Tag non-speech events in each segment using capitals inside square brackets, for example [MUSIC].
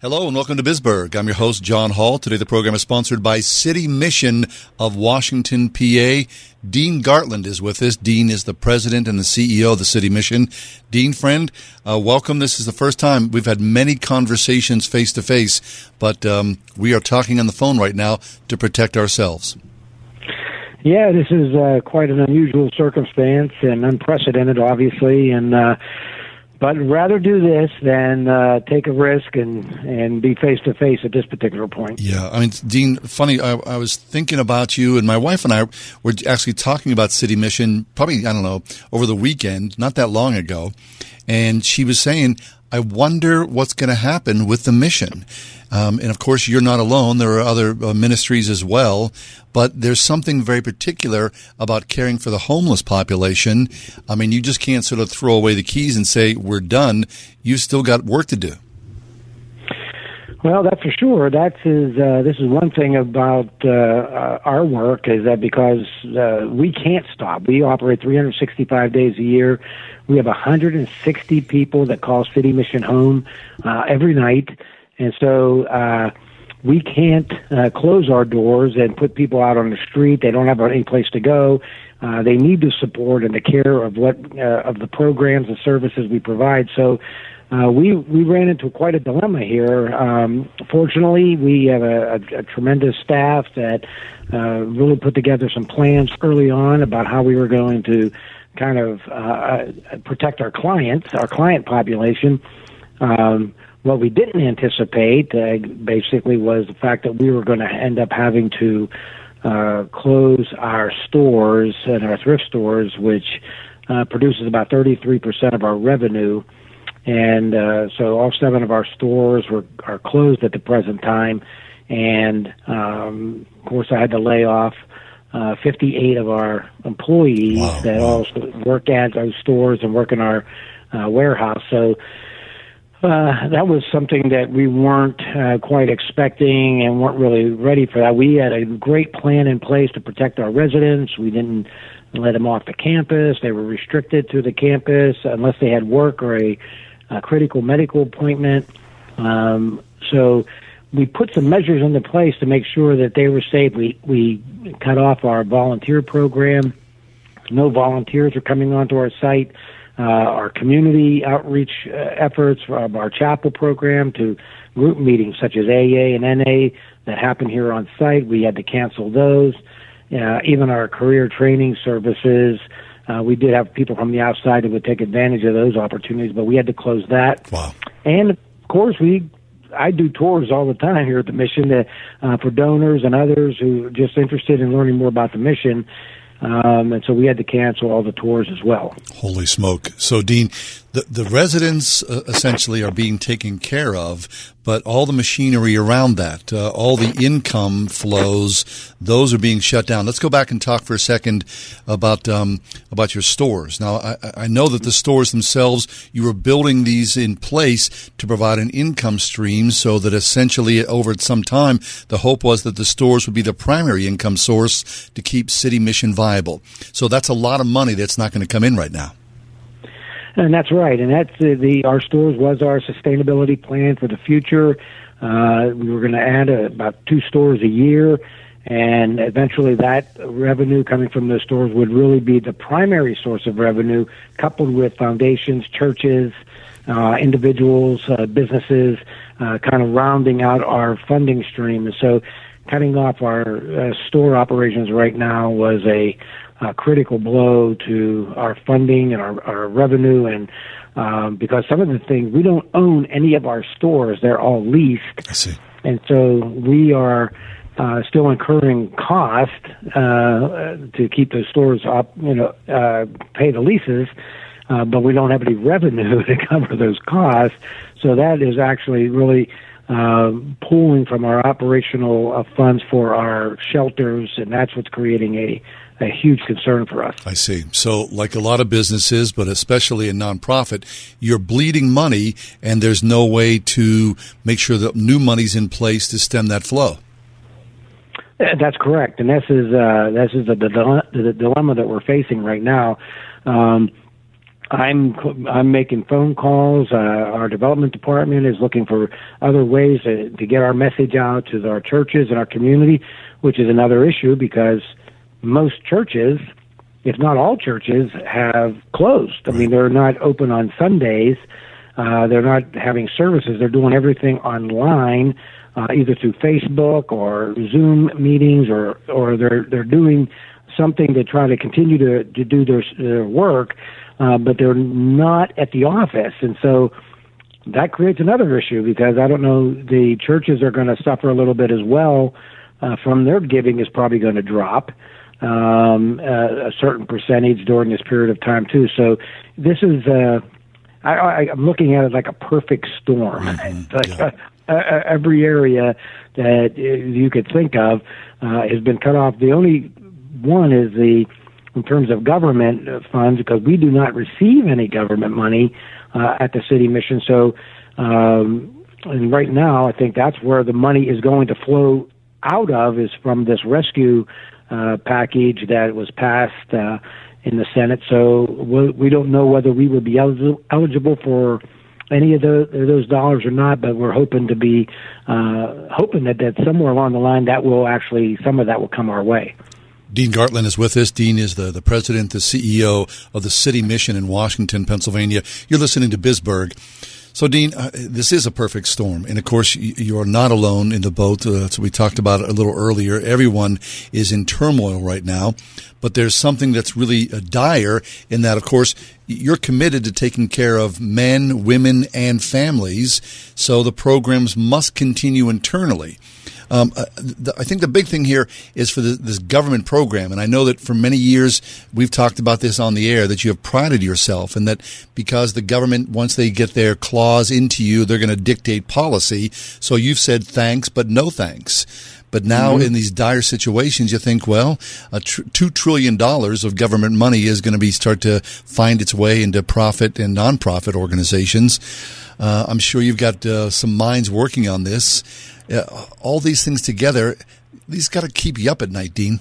Hello and welcome to Bisburg. I'm your host, John Hall. Today the program is sponsored by City Mission of Washington, PA. Dean Gartland is with us. Dean is the president and the CEO of the City Mission. Dean, friend, uh, welcome. This is the first time we've had many conversations face to face, but um, we are talking on the phone right now to protect ourselves. Yeah, this is uh, quite an unusual circumstance and unprecedented, obviously, and uh, but rather do this than uh, take a risk and and be face to face at this particular point. Yeah, I mean, Dean, funny. I, I, was thinking about you, and my wife and I were actually talking about City Mission. Probably, I don't know, over the weekend, not that long ago, and she was saying, "I wonder what's going to happen with the mission." Um, and of course, you're not alone. There are other uh, ministries as well. But there's something very particular about caring for the homeless population. I mean, you just can't sort of throw away the keys and say, we're done. You've still got work to do. Well, that's for sure. That is uh, this is one thing about uh, uh, our work is that because uh, we can't stop. We operate 365 days a year. We have 160 people that call City Mission home uh, every night. And so uh, we can't uh, close our doors and put people out on the street. They don't have any place to go. Uh, they need the support and the care of what uh, of the programs and services we provide. So uh, we we ran into quite a dilemma here. Um, fortunately, we have a, a, a tremendous staff that uh, really put together some plans early on about how we were going to kind of uh, uh protect our clients, our client population. Um, what we didn't anticipate, uh, basically, was the fact that we were going to end up having to close our stores and our thrift stores, which produces about 33% of our revenue. And uh, so all seven of our stores were are closed at the present time. And um, of course, I had to lay off uh, 58 of our employees wow, that wow. also work at those stores and work in our uh, warehouse. So uh, that was something that we weren't uh, quite expecting and weren't really ready for that. We had a great plan in place to protect our residents. We didn't let them off the campus. They were restricted to the campus unless they had work or a, a critical medical appointment. Um, so we put some measures into place to make sure that they were safe. We we cut off our volunteer program. No volunteers are coming onto our site uh, our community outreach uh, efforts, from our chapel program to group meetings such as AA and NA that happen here on site. We had to cancel those. Uh, even our career training services, uh, we did have people from the outside that would take advantage of those opportunities, but we had to close that. Wow. And of course, we I do tours all the time here at the mission to, uh, for donors and others who are just interested in learning more about the mission. Um, and so we had to cancel all the tours as well. Holy smoke! So, Dean, the the residents uh, essentially are being taken care of, but all the machinery around that, uh, all the income flows, those are being shut down. Let's go back and talk for a second about um, about your stores. Now, I, I, know that the stores themselves, you were building these in place to provide an income stream, so that essentially over some time, the hope was that the stores would be the primary income source to keep City Mission viable. So that's a lot of money that's not going to come in right now. And that's right. And that's the, the our stores was our sustainability plan for the future. Uh, we were going to add a, about two stores a year, and eventually that revenue coming from those stores would really be the primary source of revenue, coupled with foundations, churches, uh, individuals, uh, businesses, uh, kind of rounding out our funding stream. And so, cutting off our uh, store operations right now was a uh, critical blow to our funding and our, our revenue. And um, because some of the things we don't own any of our stores. They're all leased. I see. and so we are uh, still incurring cost uh, to keep those stores up you know uh, pay the leases uh, but we don't have any revenue [LAUGHS] to cover those costs. So that is actually really uh, pulling from our operational uh, funds for our shelters, and that's what's creating a a huge concern for us. I see. So, like a lot of businesses, but especially a nonprofit, you're bleeding money, and there's no way to make sure that new money's in place to stem that flow. Uh, that's correct, and this is uh, this is the, the, the dilemma that we're facing right now. Um, I'm I'm making phone calls. Uh, our development department is looking for other ways to, to get our message out to our churches and our community, which is another issue because most churches, if not all churches, have closed. I mean, they're not open on Sundays. Uh, they're not having services. They're doing everything online, uh, either through Facebook or Zoom meetings, or or they're they're doing something to try to continue to to do their their work uh, but they're not at the office, and so that creates another issue because I don't know the churches are going to suffer a little bit as well uh, from their giving is probably going to drop um, uh, a certain percentage during this period of time too. So this is uh, I, I, I'm looking at it like a perfect storm. Mm-hmm. [LAUGHS] like, Yeah. uh, uh, every area that you could think of uh, has been cut off. The only one is the in terms of government uh, funds because we do not receive any government money uh, at the city mission. So, um, and right now, I think that's where the money is going to flow out of is from this rescue uh, package that was passed uh, in the Senate. So we, don't know whether we would be eligible, for any of the, those dollars or not, but we're hoping to be uh, hoping that, that somewhere along the line that will actually some of that will come our way. Dean Gartland is with us. Dean is the, the president, the CEO of the City Mission in Washington, Pennsylvania. You're listening to Bisberg. So, Dean, uh, this is a perfect storm. And of course, you, you are not alone in the boat. Uh, so, we talked about it a little earlier. Everyone is in turmoil right now. But there's something that's really uh, dire in that, of course, you're committed to taking care of men, women, and families. So, the programs must continue internally. Um, uh, the, I think the big thing here is for the, this government program, and I know that for many years we've talked about this on the air that you have prided yourself, and that because the government once they get their claws into you, they're going to dictate policy. So you've said thanks, but no thanks. But now Mm-hmm. in these dire situations, you think, well, a tr- two trillion dollars of government money is going to be start to find its way into profit and nonprofit organizations. Uh, I'm sure you've got uh, some minds working on this. Uh, all these things together, these got to keep you up at night, Dean.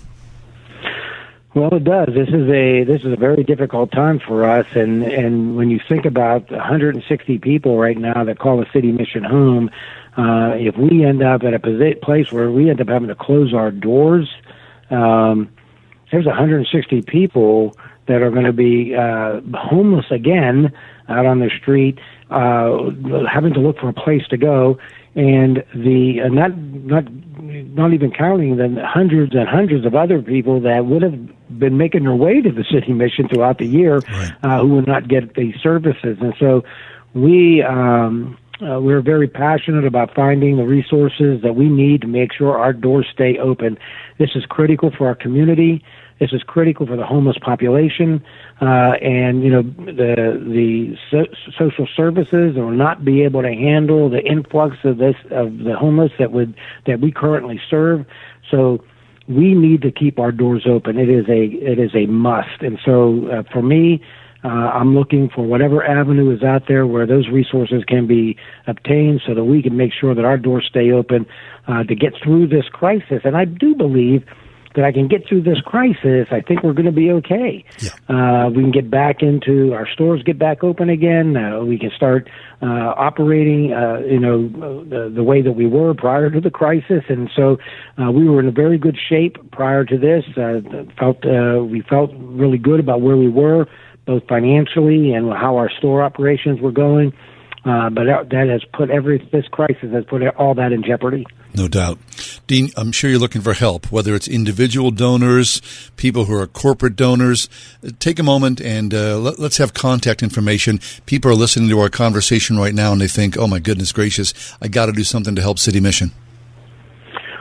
Well, it does. This is a this is a very difficult time for us, and and when you think about 160 people right now that call the city mission home, uh, if we end up at a place where we end up having to close our doors, um, there's 160 people that are going to be uh, homeless again out on the street, uh, having to look for a place to go, and the uh, not not not even counting the hundreds and hundreds of other people that would have been making their way to the city mission throughout the year, uh, who would not get these services, and so we. Um, uh, we're very passionate about finding the resources that we need to make sure our doors stay open. This is critical for our community. This is critical for the homeless population, uh, and you know the the so- social services will not be able to handle the influx of this of the homeless that would that we currently serve. So we need to keep our doors open. It is a it is a must. And so uh, for me, uh, I'm looking for whatever avenue is out there where those resources can be obtained, so that we can make sure that our doors stay open uh, to get through this crisis. And I do believe that I can get through this crisis. I think we're going to be okay. Yeah. Uh, we can get back into our stores, get back open again. Uh, we can start uh, operating, uh, you know, the, the way that we were prior to the crisis, and so uh, we were in a very good shape prior to this. Uh, felt uh, we felt really good about where we were, both financially and how our store operations were going. Uh, but that that has put every this crisis has put all that in jeopardy. No doubt. Dean, I'm sure you're looking for help, whether it's individual donors, people who are corporate donors. Uh, Take a moment and uh, let, us have contact information. People are listening to our conversation right now and they think, oh my goodness gracious, I got to do something to help City Mission.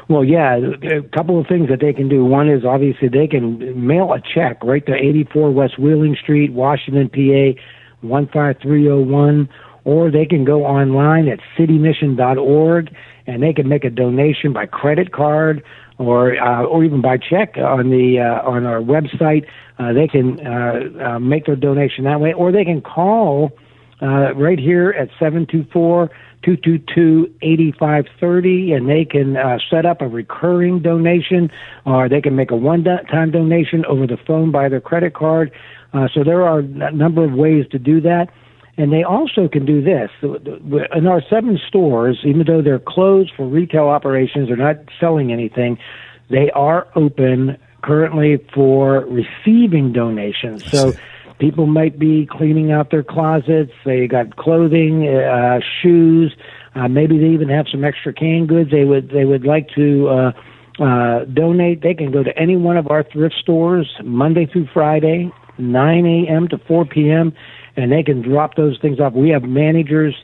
Well, yeah, a couple of things that they can do. One is obviously they can mail a check right to 84 West Wheeling Street, Washington, PA, 15301, or they can go online at citymission.org and they can make a donation by credit card or uh, or even by check on the uh, on our website. Uh, they can uh, uh, make their donation that way, or they can call uh, right here at seven two four. 222-8530 and they can uh, set up a recurring donation or they can make a one-time donation over the phone by their credit card. Uh, so there are a number of ways to do that. And they also can do this. In our seven stores, even though they're closed for retail operations, they're not selling anything, they are open currently for receiving donations. So people might be cleaning out their closets. They got clothing, uh, shoes. Uh, maybe they even have some extra canned goods they would they would like to uh, uh, donate. They can go to any one of our thrift stores Monday through Friday, 9 a.m. to 4 p.m and they can drop those things off. We have managers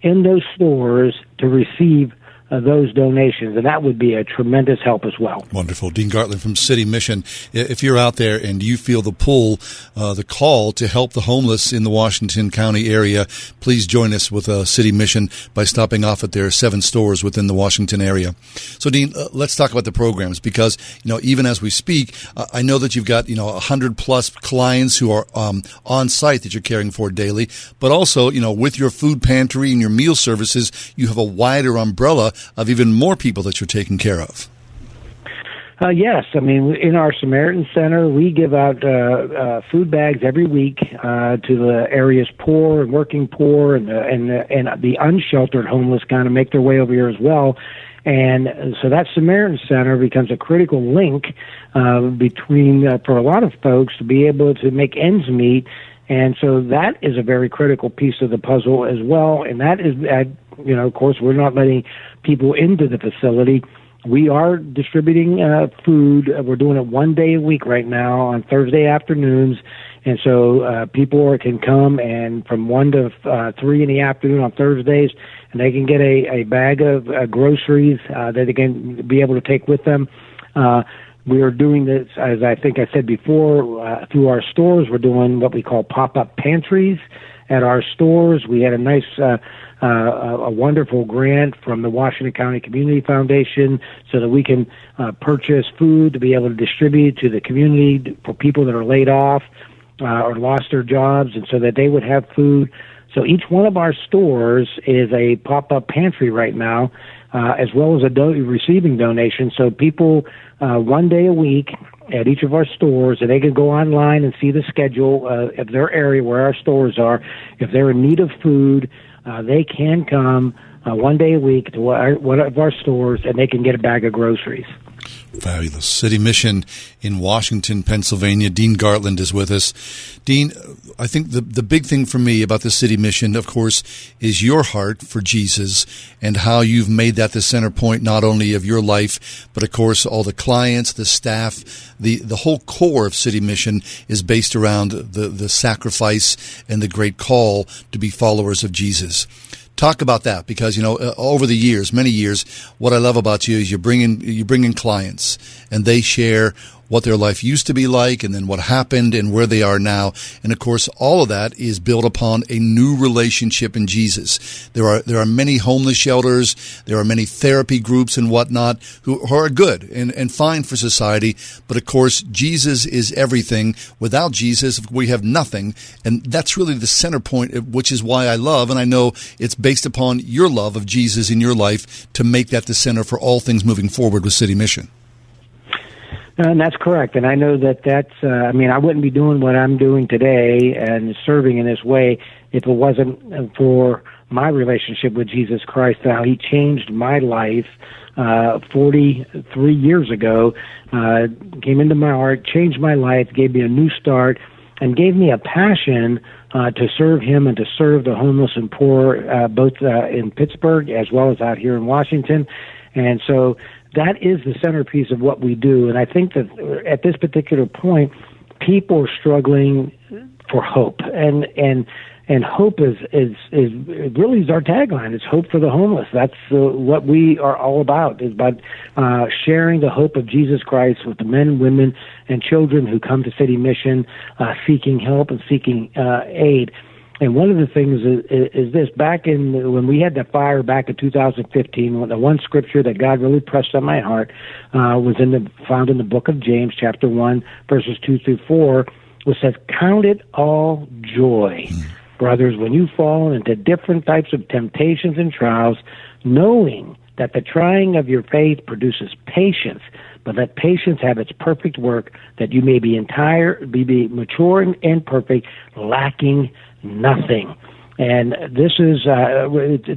in those stores to receive those donations, and that would be a tremendous help as well. Wonderful. Dean Gartland from City Mission. If you're out there and you feel the pull, uh, the call to help the homeless in the Washington County area, please join us with a City Mission by stopping off at their seven stores within the Washington area. So, Dean, uh, let's talk about the programs because, you know, even as we speak, uh, I know that you've got, you know, 100 plus clients who are um, on site that you're caring for daily, but also, you know, with your food pantry and your meal services, you have a wider umbrella of even more people that you're taking care of. Uh, yes, I mean in our Samaritan Center, we give out uh, uh, food bags every week uh, to the area's poor and working poor, and the, and the, and the unsheltered homeless kind of make their way over here as well. And so that Samaritan Center becomes a critical link uh, between uh, for a lot of folks to be able to make ends meet. And so that is a very critical piece of the puzzle as well. And that is, uh, you know, of course, we're not letting people into the facility. We are distributing uh, food. We're doing it one day a week right now on Thursday afternoons, and so uh, people are, can come and from one to uh, three in the afternoon on Thursdays, and they can get a, a bag of uh, groceries uh, that they can be able to take with them. Uh, we are doing this, as I think I said before, uh, through our stores. We're doing what we call pop-up pantries at our stores. We had a nice uh, uh, a wonderful grant from the Washington County Community Foundation so that we can uh, purchase food to be able to distribute to the community for people that are laid off uh, or lost their jobs, and so that they would have food. So each one of our stores is a pop-up pantry right now, uh, as well as a do- receiving donation. So people uh, one day a week at each of our stores, and they can go online and see the schedule uh, of their area where our stores are. If they're in need of food, uh, they can come uh, one day a week to our, one of our stores and they can get a bag of groceries. Fabulous. City Mission in Washington, Pennsylvania. Dean Gartland is with us. Dean, I think the, the big thing for me about the City Mission, of course, is your heart for Jesus and how you've made that the center point not only of your life, but of course all the clients, the staff, the, the whole core of City Mission is based around the, the sacrifice and the great call to be followers of Jesus. Talk about that because you know uh, over the years, many years, what I love about you is you bring in you bring in clients and they share what their life used to be like and then what happened and where they are now. And of course, all of that is built upon a new relationship in Jesus. There are, there are many homeless shelters. There are many therapy groups and whatnot who, who are good and, and fine for society. But of course, Jesus is everything. Without Jesus, we have nothing. And that's really the center point, which is why I love, and I know it's based upon your love of Jesus in your life to make that the center for all things moving forward with City Mission. And that's correct. And I know that that's, uh, I mean, I wouldn't be doing what I'm doing today and serving in this way if it wasn't for my relationship with Jesus Christ, how he changed my life uh, 43 years ago, uh, came into my heart, changed my life, gave me a new start, and gave me a passion uh, to serve him and to serve the homeless and poor, uh, both uh, in Pittsburgh as well as out here in Washington. And so that is the centerpiece of what we do. And I think that at this particular point, people are struggling for hope, and and and hope is is is really is our tagline. It's hope for the homeless. That's uh, what we are all about. Is about uh, sharing the hope of Jesus Christ with the men, women, and children who come to City Mission, uh, seeking help and seeking uh, aid. And one of the things is, is this: back in when we had the fire back in 2015, the one scripture that God really pressed on my heart uh, was in the found in the book of James, chapter one, verses two through four, which says, "Count it all joy." Brothers, when you fall into different types of temptations and trials, knowing that the trying of your faith produces patience, but let patience have its perfect work, that you may be entire, be, be mature and perfect, lacking nothing. And this is uh,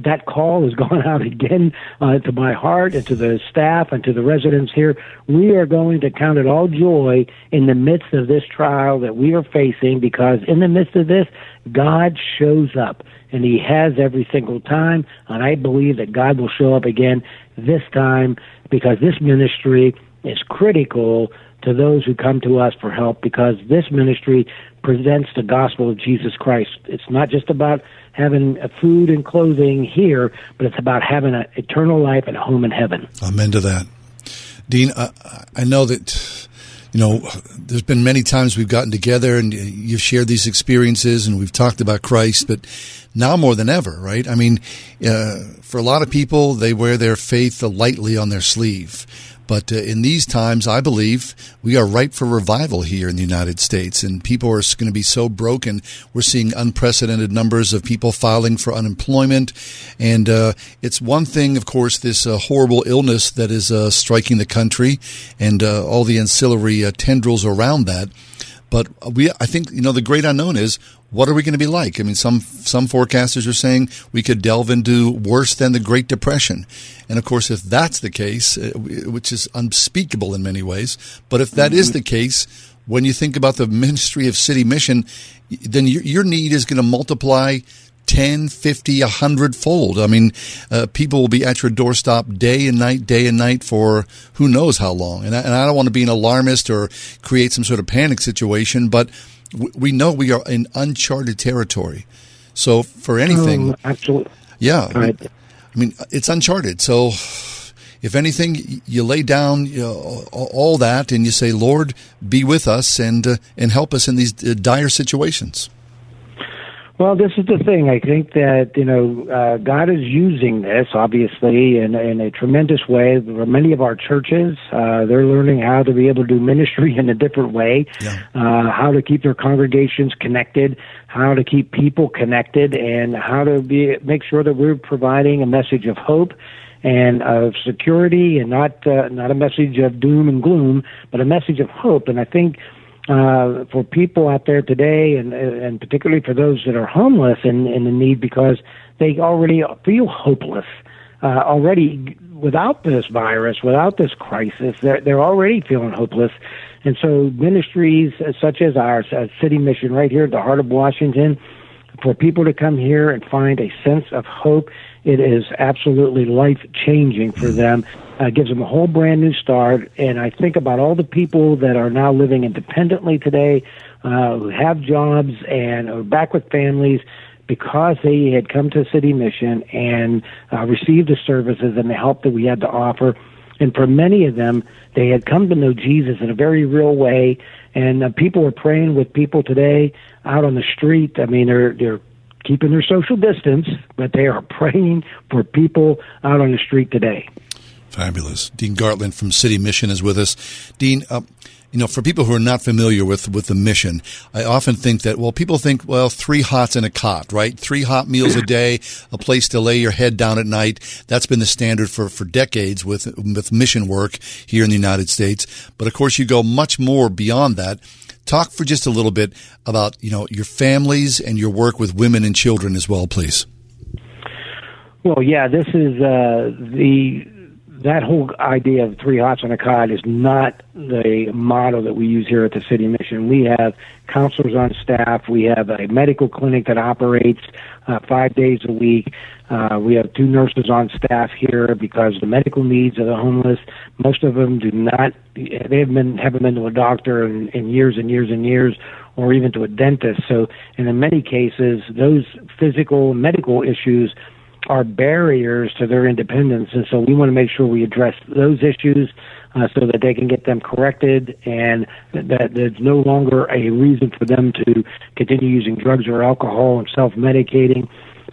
that call has [LAUGHS] gone out again uh, to my heart and to the staff and to the residents here. We are going to count it all joy in the midst of this trial that we are facing because in the midst of this, God shows up and He has every single time. And I believe that God will show up again this time because this ministry is critical to those who come to us for help because this ministry presents the gospel of Jesus Christ. It's not just about having food and clothing here, but it's about having an eternal life and a home in heaven. Amen to that. Dean, I, I know that you know, there's been many times we've gotten together and you've shared these experiences and we've talked about Christ, but now more than ever, right? I mean, uh, for a lot of people, they wear their faith lightly on their sleeve. But uh, in these times, I believe we are ripe for revival here in the United States, and people are going to be so broken. We're seeing unprecedented numbers of people filing for unemployment, and uh, it's one thing, of course, this uh, horrible illness that is uh, striking the country, and uh, all the ancillary uh, tendrils around that. But we, I think, you know, the great unknown is what are we going to be like? I mean, some some forecasters are saying we could delve into worse than the Great Depression, and of course, if that's the case, uh, which is unspeakable in many ways, but if that mm-hmm. is the case, when you think about the ministry of city mission, then your, your need is going to multiply 10, 50, 100 fold. I mean, uh, people will be at your doorstep day and night, day and night for who knows how long. And I, and I don't want to be an alarmist or create some sort of panic situation, but we know we are in uncharted territory. So for anything, oh, absolutely, yeah. Right. I mean, it's uncharted. So if anything, you lay down you know, all that and you say, "Lord, be with us and uh, and help us in these uh, dire situations." Well, this is the thing. I think that you know uh, God is using this obviously in, in a tremendous way. Many of our churches, uh, they're learning how to be able to do ministry [LAUGHS] in a different way, yeah. uh, how to keep their congregations connected, how to keep people connected, and how to be make sure that we're providing a message of hope and of security, and not uh, not a message of doom and gloom, but a message of hope. And I think uh, for people out there today, and and particularly for those that are homeless and in the need because they already feel hopeless uh, already without this virus, without this crisis. They're they're already feeling hopeless, and so ministries such as ours, uh, City Mission, right here at the heart of Washington, for people to come here and find a sense of hope it is absolutely life changing for them. Uh, gives them a whole brand new start. And I think about all the people that are now living independently today, uh, who have jobs and are back with families because they had come to City Mission and uh, received the services and the help that we had to offer. And for many of them, they had come to know Jesus in a very real way. And uh, people are praying with people today out on the street. I mean, they're they're keeping their social distance, but they are [LAUGHS] praying for people out on the street today. Fabulous. Dean Gartland from City Mission is with us. Dean, uh, you know, for people who are not familiar with, with the mission, I often think that, well, people think, well, three hots and a cot, right? Three hot meals a day, a place to lay your head down at night. That's been the standard for, for decades with, with mission work here in the United States. But of course, you go much more beyond that. Talk for just a little bit about, you know, your families and your work with women and children as well, please. Well, yeah, this is uh, the that whole idea of three hots on a cot is not the model that we use here at the city mission. We have counselors on staff. We have a medical clinic that operates uh, five days a week. Uh, we have two nurses on staff here because the medical needs of the homeless. Most of them do not. They have been haven't been to a doctor in, in years and years and years, or even to a dentist. So, and in many cases, those physical medical issues are barriers to their independence. And so we want to make sure we address those issues uh, so that they can get them corrected and that there's no longer a reason for them to continue using drugs or alcohol and self medicating.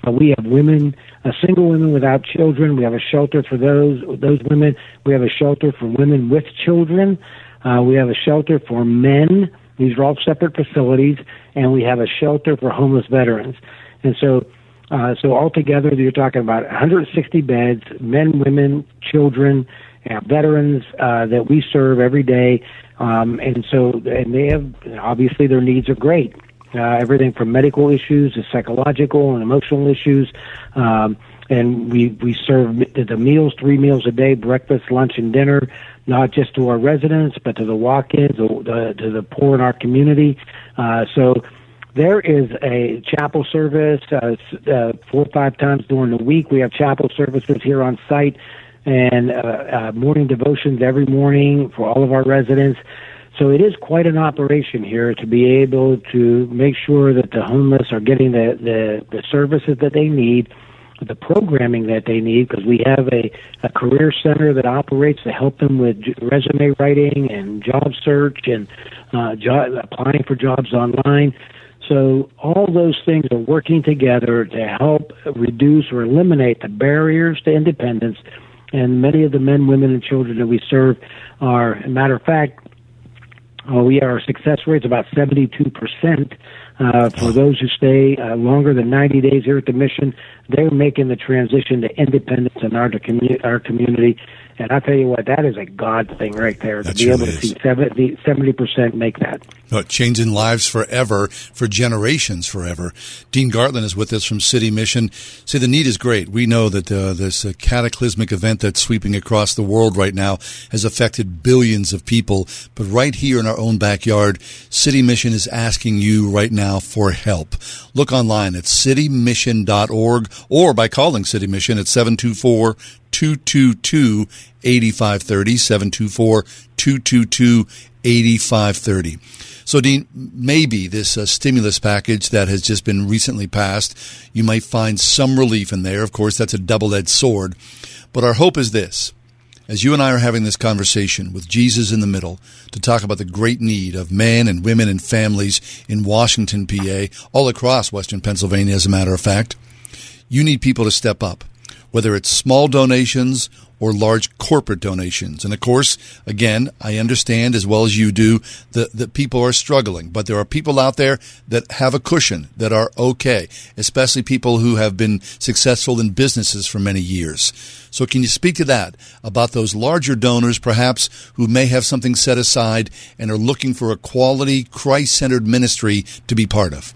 Uh, we have women, uh, single women without children. We have a shelter for those those women. We have a shelter for women with children. Uh, we have a shelter for men. These are all separate facilities, and we have a shelter for homeless veterans. And so, uh, so altogether, you're talking about 160 beds, men, women, children, and veterans uh, that we serve every day. Um, and so, and they have obviously their needs are great. Uh, everything from medical issues to psychological and emotional issues. Um, and we we serve the meals three meals a day breakfast lunch and dinner not just to our residents but to the walk-ins to, to the poor in our community uh, so there is a chapel service uh, uh, four or five times during the week we have chapel services here on site and uh, uh, morning devotions every morning for all of our residents so it is quite an operation here to be able to make sure that the homeless are getting the, the, the services that they need the programming that they need because we have a, a career center that operates to help them with resume writing and job search and uh, job, applying for jobs online. So all those things are working together to help reduce or eliminate the barriers to independence. And many of the men, women, and children that we serve are, a matter of fact, uh, we our success rate about 72 percent uh, for those who stay uh, longer than 90 days here at the mission, they're making the transition to independence in our, commu- our community. And I tell you what, that is a God thing right there to be able to see 70 percent make that. No, changing lives forever, for generations forever. Dean Gartland is with us from City Mission. See, the need is great. We know that uh, this uh, cataclysmic event that's sweeping across the world right now has affected billions of people. But right here in our own backyard, City Mission is asking you right now for help. Look online at citymission.org or by calling City Mission at 724 222 8530, 724 222 8530. So, Dean, maybe this uh, stimulus package that has just been recently passed, you might find some relief in there. Of course, that's a double edged sword. But our hope is this as you and I are having this conversation with Jesus in the middle to talk about the great need of men and women and families in Washington, PA, all across Western Pennsylvania, as a matter of fact, you need people to step up, whether it's small donations or large corporate donations. And of course, again, I understand as well as you do that, that people are struggling, but there are people out there that have a cushion, that are okay, especially people who have been successful in businesses for many years. So can you speak to that about those larger donors, perhaps, who may have something set aside and are looking for a quality, Christ centered ministry to be part of?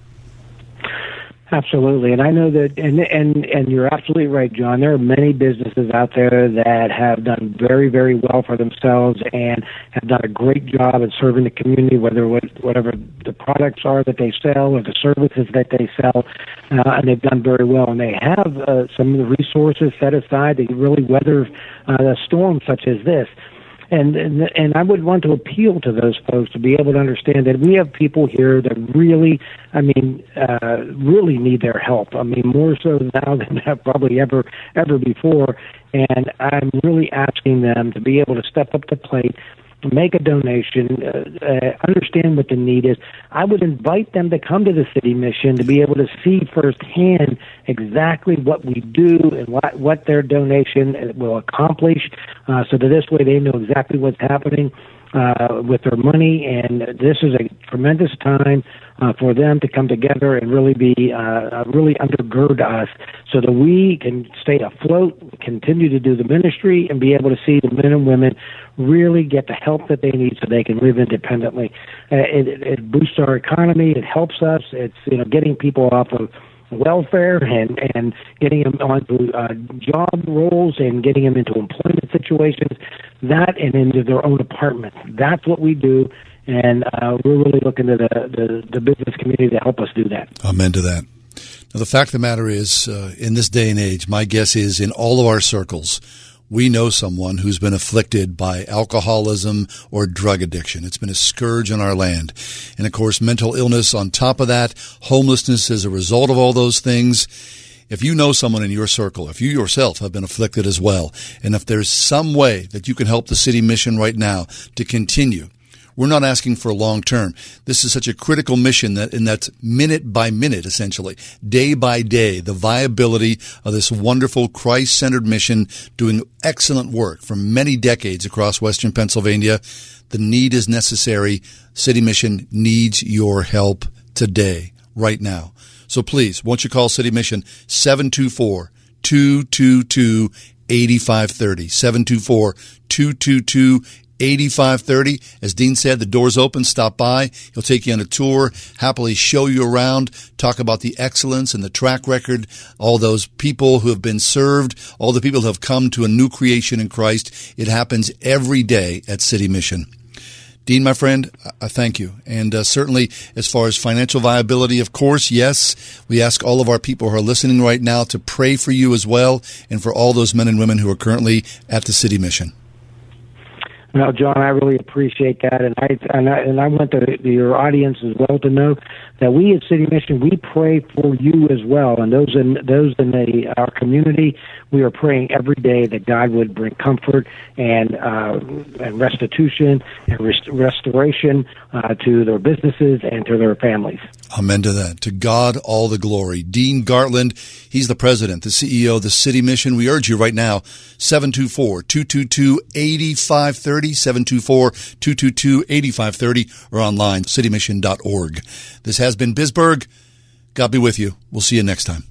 Absolutely, and I know that, and and and you're absolutely right, John. There are many businesses out there that have done very, very well for themselves and have done a great job in serving the community, whether whatever the products are that they sell or the services that they sell, uh, and they've done very well. And they have uh, some of the resources set aside to really weather uh, a storm such as this and, and and I would want to appeal to those folks to be able to understand that we have people here that really, I mean, uh, really need their help. I mean, more so now [LAUGHS] than probably ever ever before. And I'm really asking them to be able to step up to the plate make a donation, uh, uh, understand what the need is. I would invite them to come to the city mission to be able to see firsthand exactly what we do and what, what their donation will accomplish, uh, so that this way they know exactly what's happening uh, with their money. And this is a tremendous time uh, for them to come together and really be uh, uh, really undergird us so that we can stay afloat, continue to do the ministry, and be able to see the men and women really get the help that they need so they can live independently. Uh, it, it boosts our economy. It helps us. It's you know getting people off of welfare and and getting them onto uh, job roles and getting them into employment situations, that and into their own apartments. That's what we do, and uh, we're really looking to the, the, the business community to help us do that. Amen to that. Now, the fact of the matter is, uh, in this day and age, my guess is in all of our circles, we know someone who's been afflicted by alcoholism or drug addiction. It's been a scourge on our land. And of course, mental illness on top of that, homelessness as a result of all those things. if you know someone in your circle, if you yourself have been afflicted as well, and if there's some way that you can help the city mission right now to continue, we're not asking for long term. This is such a critical mission that, and that's minute by minute, essentially, day by day, the viability of this wonderful Christ centered mission doing excellent work for many decades across Western Pennsylvania. The need is necessary. City Mission needs your help today, right now. So please, won't you call City Mission 724 222 8530. 724 222 8530. As Dean said, the door's open. Stop by. He'll take you on a tour, happily show you around, talk about the excellence and the track record, all those people who have been served, all the people who have come to a new creation in Christ. It happens every day at City Mission. Dean, my friend, I thank you. And uh, certainly, as far as financial viability, of course, yes, we ask all of our people who are listening right now to pray for you as well and for all those men and women who are currently at the city mission. Well, John, I really appreciate that, and I and I, and I want the, your audience as well to know that we at City Mission we pray for you as well, and those in those in the, our community, we are praying every day that God would bring comfort and uh, and restitution and rest- restoration uh, to their businesses and to their families. Amen to that. To God all the glory. Dean Gartland, he's the president, the CEO of the City Mission. We urge you right now, 724-222-8530, 724-222-8530, or online, citymission.org. This has been Bisberg. God be with you. We'll see you next time.